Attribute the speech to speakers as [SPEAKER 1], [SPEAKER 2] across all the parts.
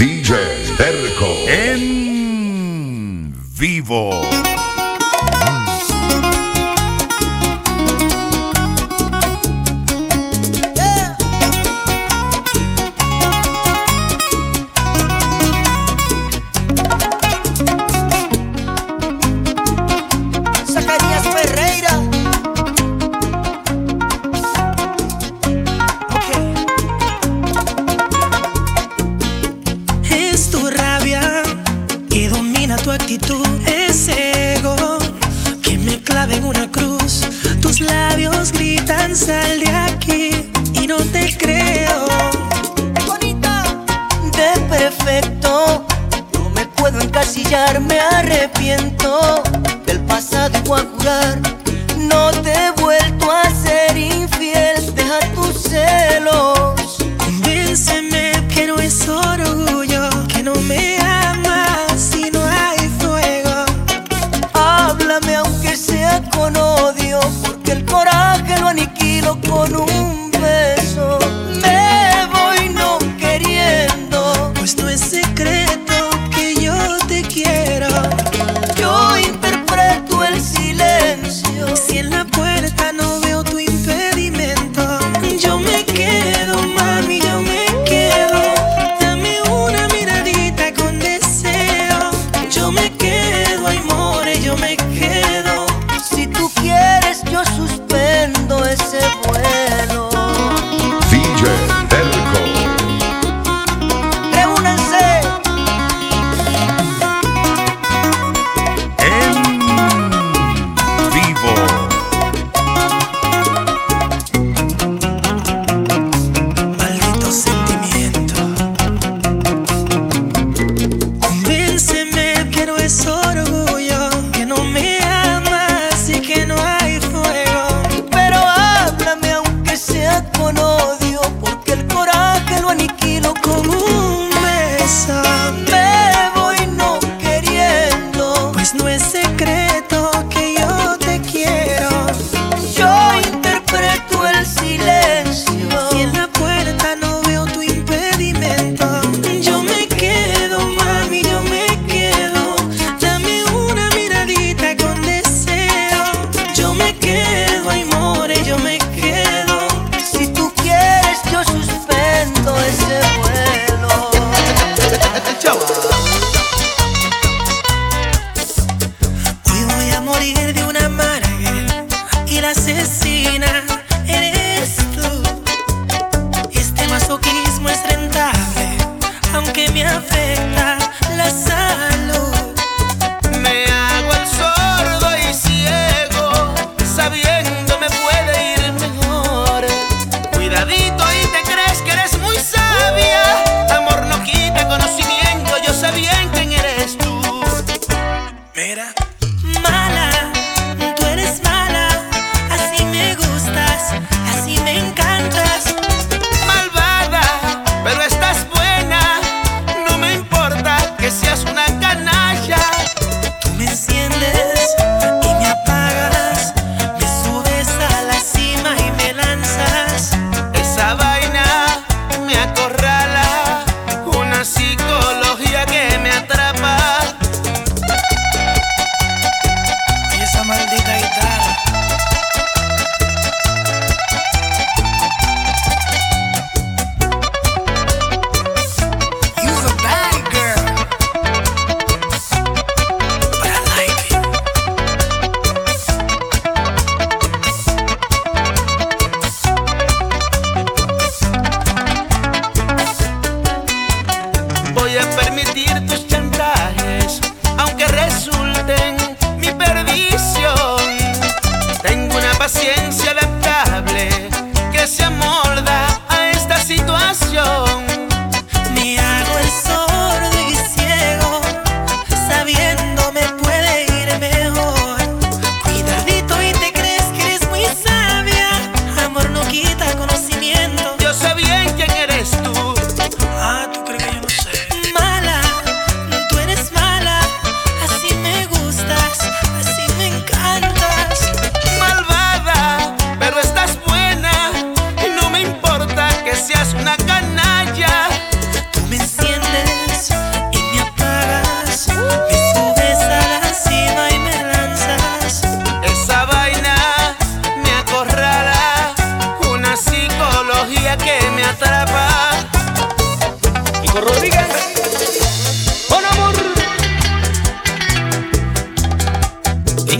[SPEAKER 1] DJ Terco.
[SPEAKER 2] En vivo.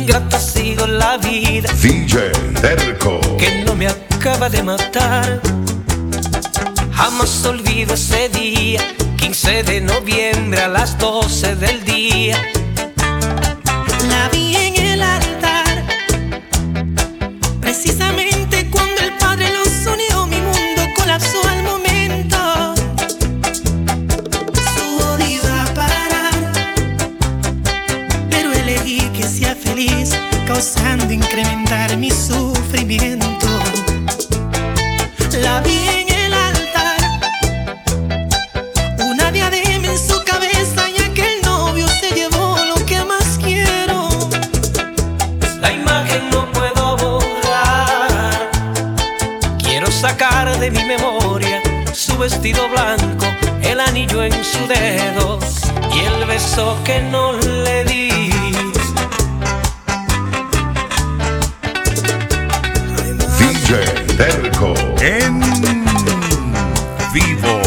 [SPEAKER 3] ingrata ha sido la vida.
[SPEAKER 1] DJ Terco.
[SPEAKER 3] Que no me acaba de matar. Jamás olvido ese día, 15 de noviembre a las 12 del día.
[SPEAKER 2] La vi en el alma causando incrementar mi sufrimiento. La vi en el altar, una diadema en su cabeza y aquel novio se llevó lo que más quiero.
[SPEAKER 3] La imagen no puedo borrar, quiero sacar de mi memoria su vestido blanco, el anillo en su dedo y el beso que no le di.
[SPEAKER 1] Terco
[SPEAKER 4] en vivo.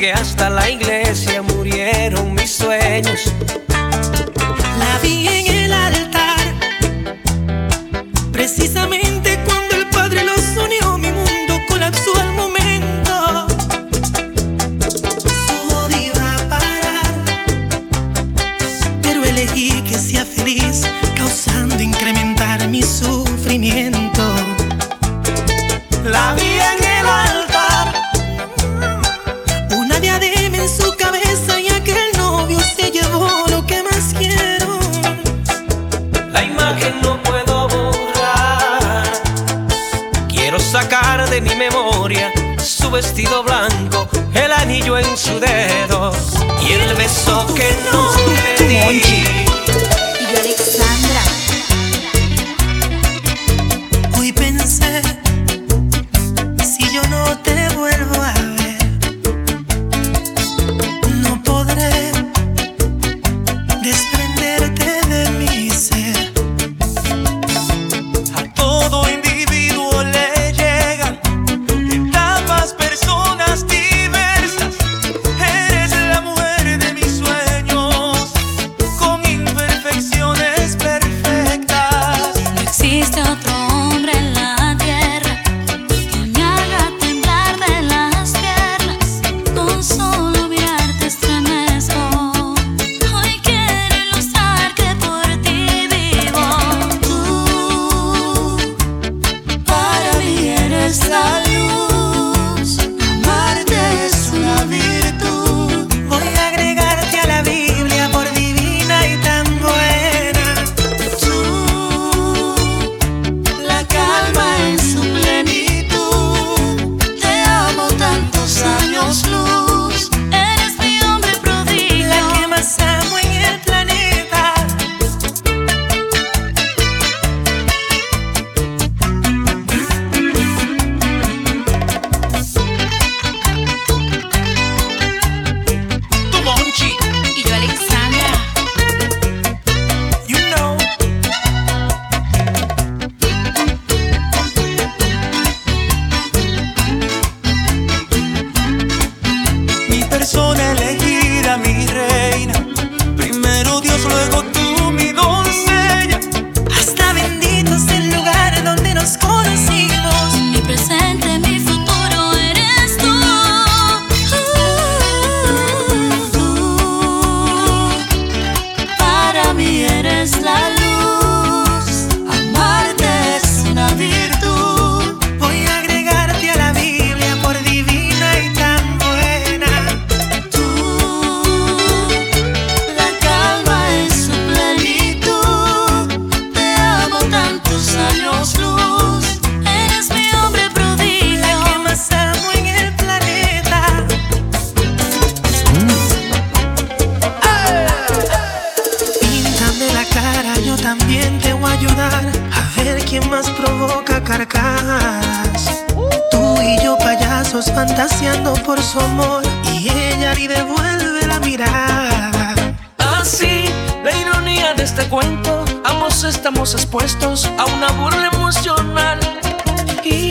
[SPEAKER 3] llegué hasta la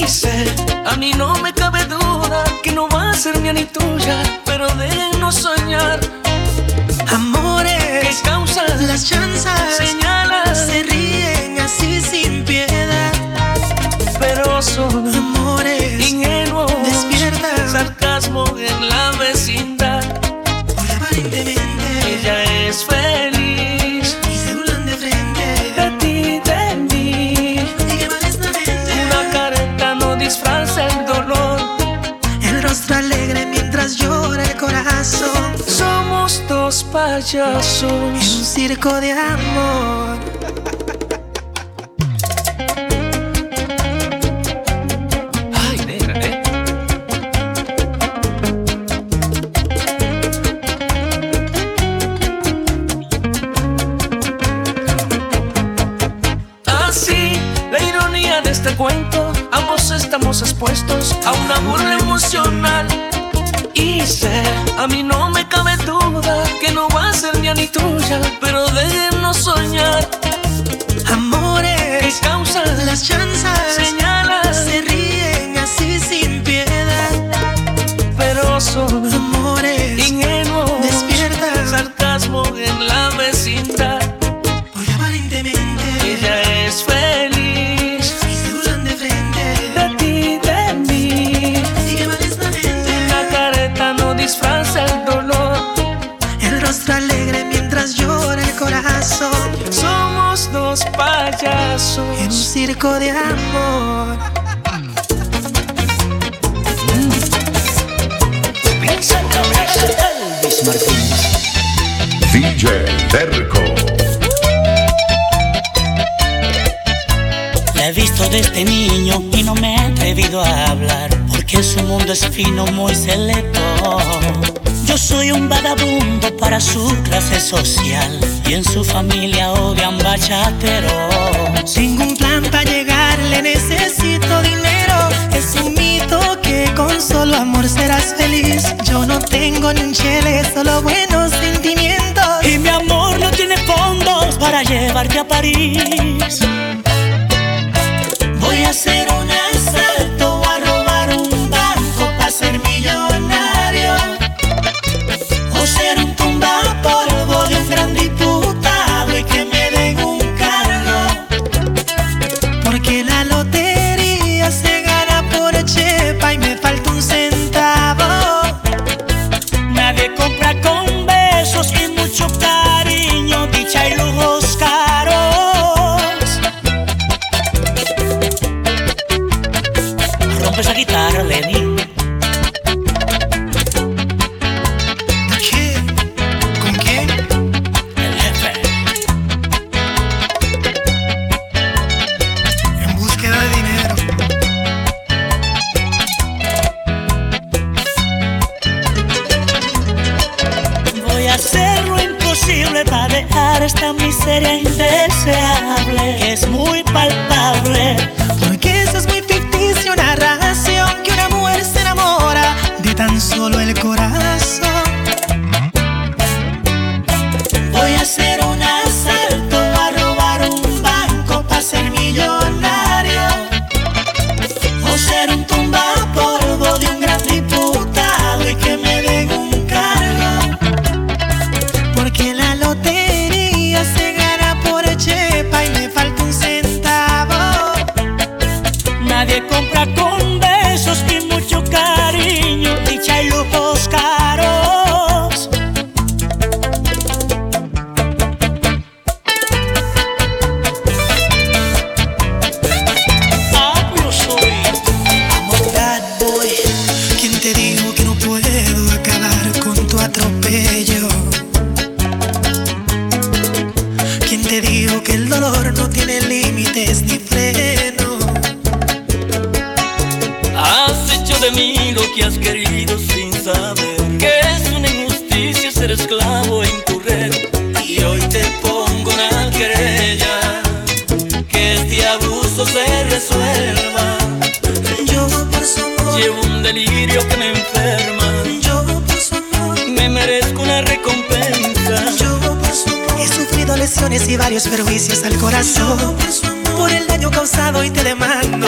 [SPEAKER 5] Sé, a mí no me cabe duda que no va a ser mía ni tuya, pero déjennos soñar. ¿Qué
[SPEAKER 2] Amores,
[SPEAKER 5] causas?
[SPEAKER 2] las chanzas
[SPEAKER 5] Señalas,
[SPEAKER 2] se ríen así sin piedad.
[SPEAKER 5] pero son
[SPEAKER 2] Amores,
[SPEAKER 5] ingenuos.
[SPEAKER 2] despierta.
[SPEAKER 5] Sarcasmo en la vecindad.
[SPEAKER 2] aparentemente
[SPEAKER 5] Ella es feliz Somos dos
[SPEAKER 2] En un
[SPEAKER 5] payasos.
[SPEAKER 2] circo de amor.
[SPEAKER 5] Ay, negra, eh. Así, la ironía de este cuento, ambos estamos expuestos a una burla emocional. Y sé, a mí no me cabe duda que no va a ser mía ni tuya, pero déjenos soñar. ¿Qué
[SPEAKER 2] Amores,
[SPEAKER 5] causas?
[SPEAKER 2] las chanzas
[SPEAKER 5] Señalas,
[SPEAKER 2] se ríen así sin piedad.
[SPEAKER 5] pero son
[SPEAKER 2] Amores,
[SPEAKER 5] ingenuos.
[SPEAKER 2] despierta.
[SPEAKER 5] Sarcasmo en la
[SPEAKER 2] En un circo de amor.
[SPEAKER 1] DJ Terco.
[SPEAKER 6] La he visto desde niño y no me he atrevido a hablar Porque su mundo es fino, muy selecto Yo soy un vagabundo para su clase social Y en su familia odian bachateros.
[SPEAKER 2] Sin un plan para llegar le necesito dinero. Es un mito que con solo amor serás feliz. Yo no tengo ni un chele, solo buenos sentimientos.
[SPEAKER 6] Y mi amor no tiene fondos para llevarte a París. Voy a hacer un
[SPEAKER 2] dijo que el dolor no tiene límites ni freno?
[SPEAKER 6] Has hecho de mí lo que has querido sin saber que es una injusticia ser esclavo en tu red. Y hoy te pongo una querella que este abuso se resuelva.
[SPEAKER 2] Yo por su amor
[SPEAKER 6] Llevo un delirio que me
[SPEAKER 2] y varios perjuicios al corazón por el daño causado y te demando.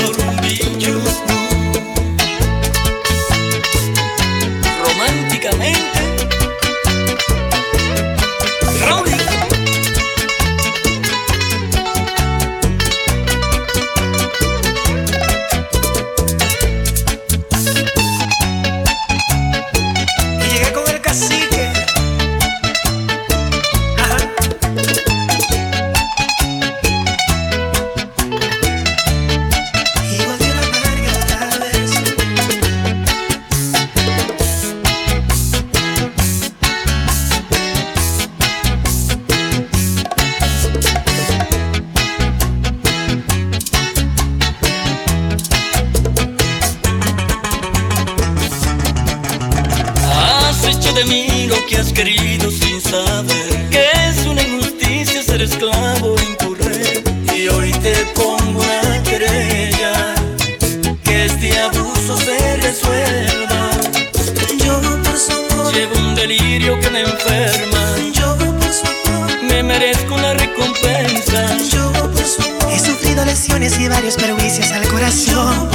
[SPEAKER 2] y varios perjuicios al corazón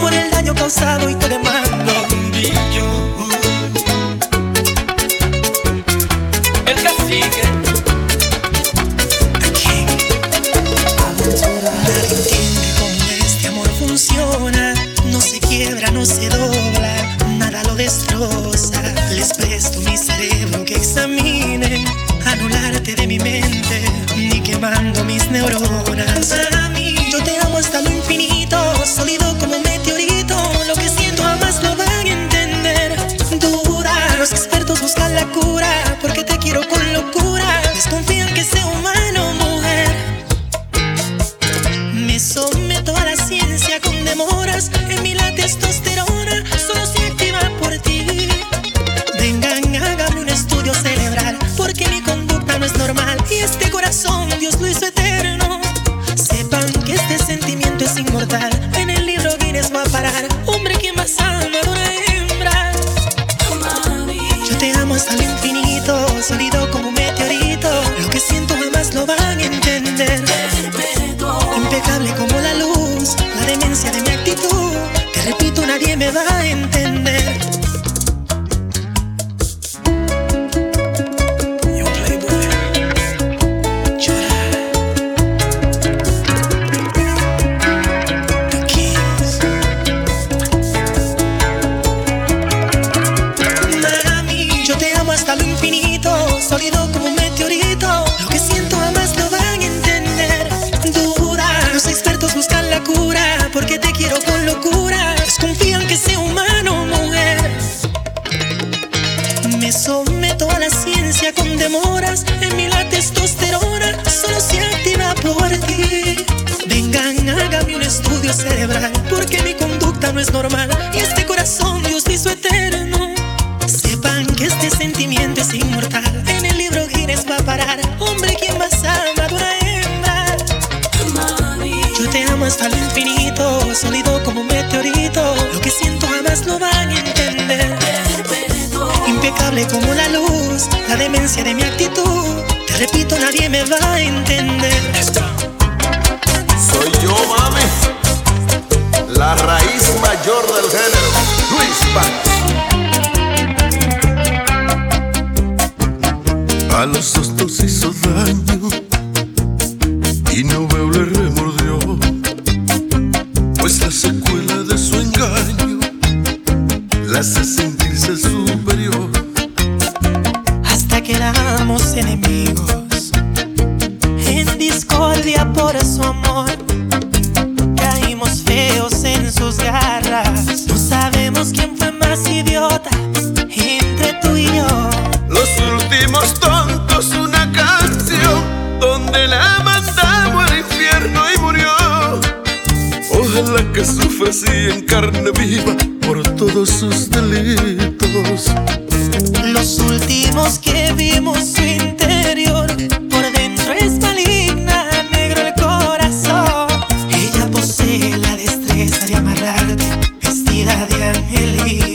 [SPEAKER 2] por el daño causado y te demando un billón. Porque mi conducta no es normal Y este corazón Dios hizo eterno. Sepan que este sentimiento es inmortal. En el libro Guinness va a parar Hombre, quien más ama de hembra? Yo te amo hasta el infinito Sólido como un meteorito. Lo que siento jamás lo van a entender. Impecable como la luz La demencia de mi actitud. Te repito, nadie me va a entender.
[SPEAKER 7] la raíz mayor del género, Luis Paz.
[SPEAKER 1] A los dos hizo daño y no veo
[SPEAKER 2] el remordimiento vestida de angelito.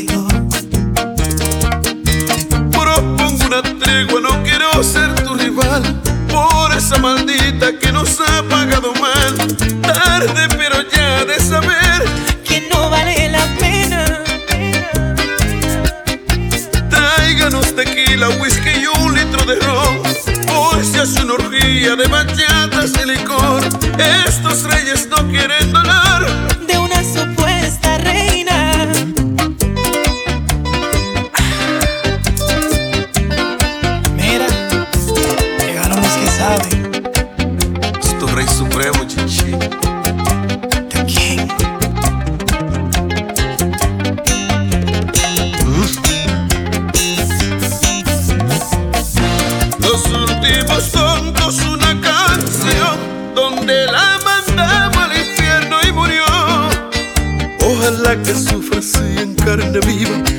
[SPEAKER 2] que
[SPEAKER 1] sufra y
[SPEAKER 6] en
[SPEAKER 8] carne viva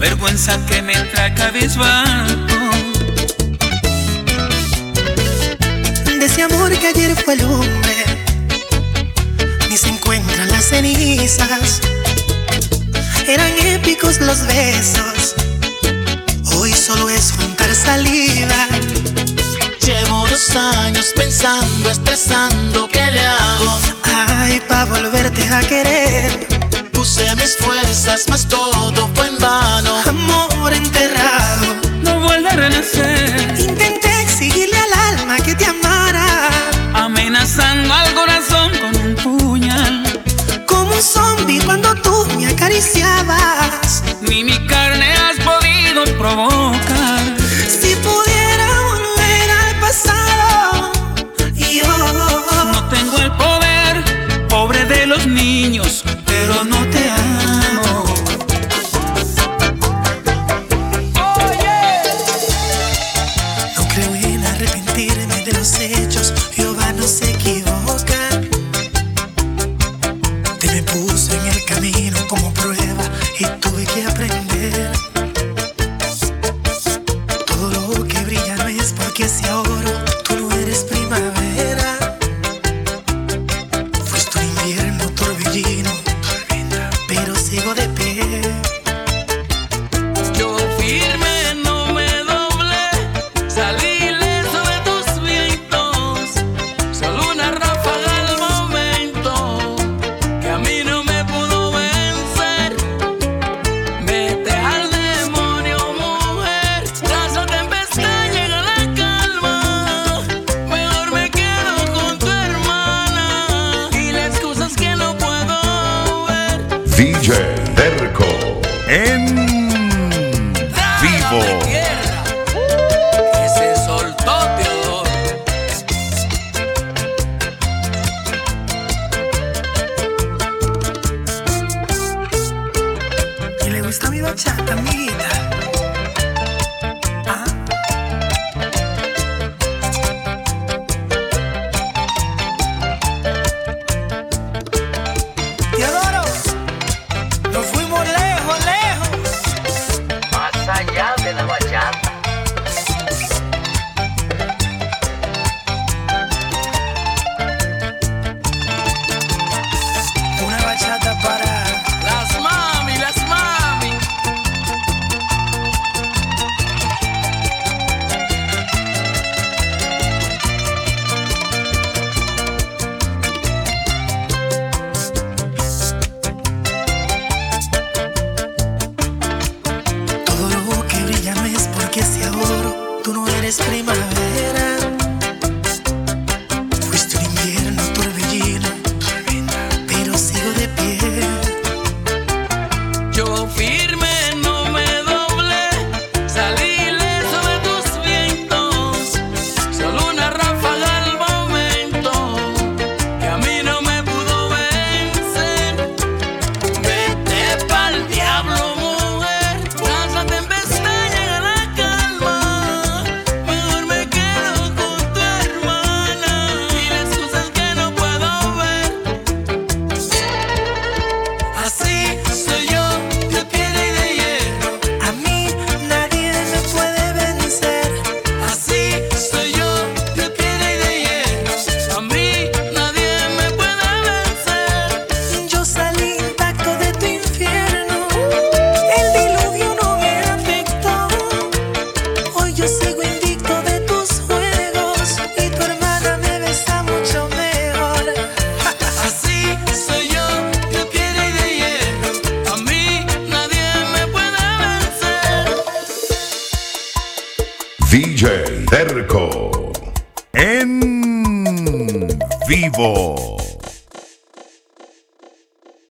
[SPEAKER 8] vergüenza que me trae cabizbajo.
[SPEAKER 2] De ese amor que ayer fue lumbre, ni se encuentran las cenizas. Eran épicos los besos, hoy solo es juntar salida.
[SPEAKER 6] Llevo dos años pensando, estresando, ¿qué le hago?
[SPEAKER 2] Ay, pa' volverte a querer
[SPEAKER 6] puse mis fuerzas, mas todo fue en vano.
[SPEAKER 2] Amor enterrado,
[SPEAKER 8] no vuelve a renacer.
[SPEAKER 2] Intenté exigirle al alma que te amara,
[SPEAKER 8] amenazando al corazón con un puñal.
[SPEAKER 2] Como un zombie cuando tú me acariciabas,
[SPEAKER 8] ni mi carne has podido provocar.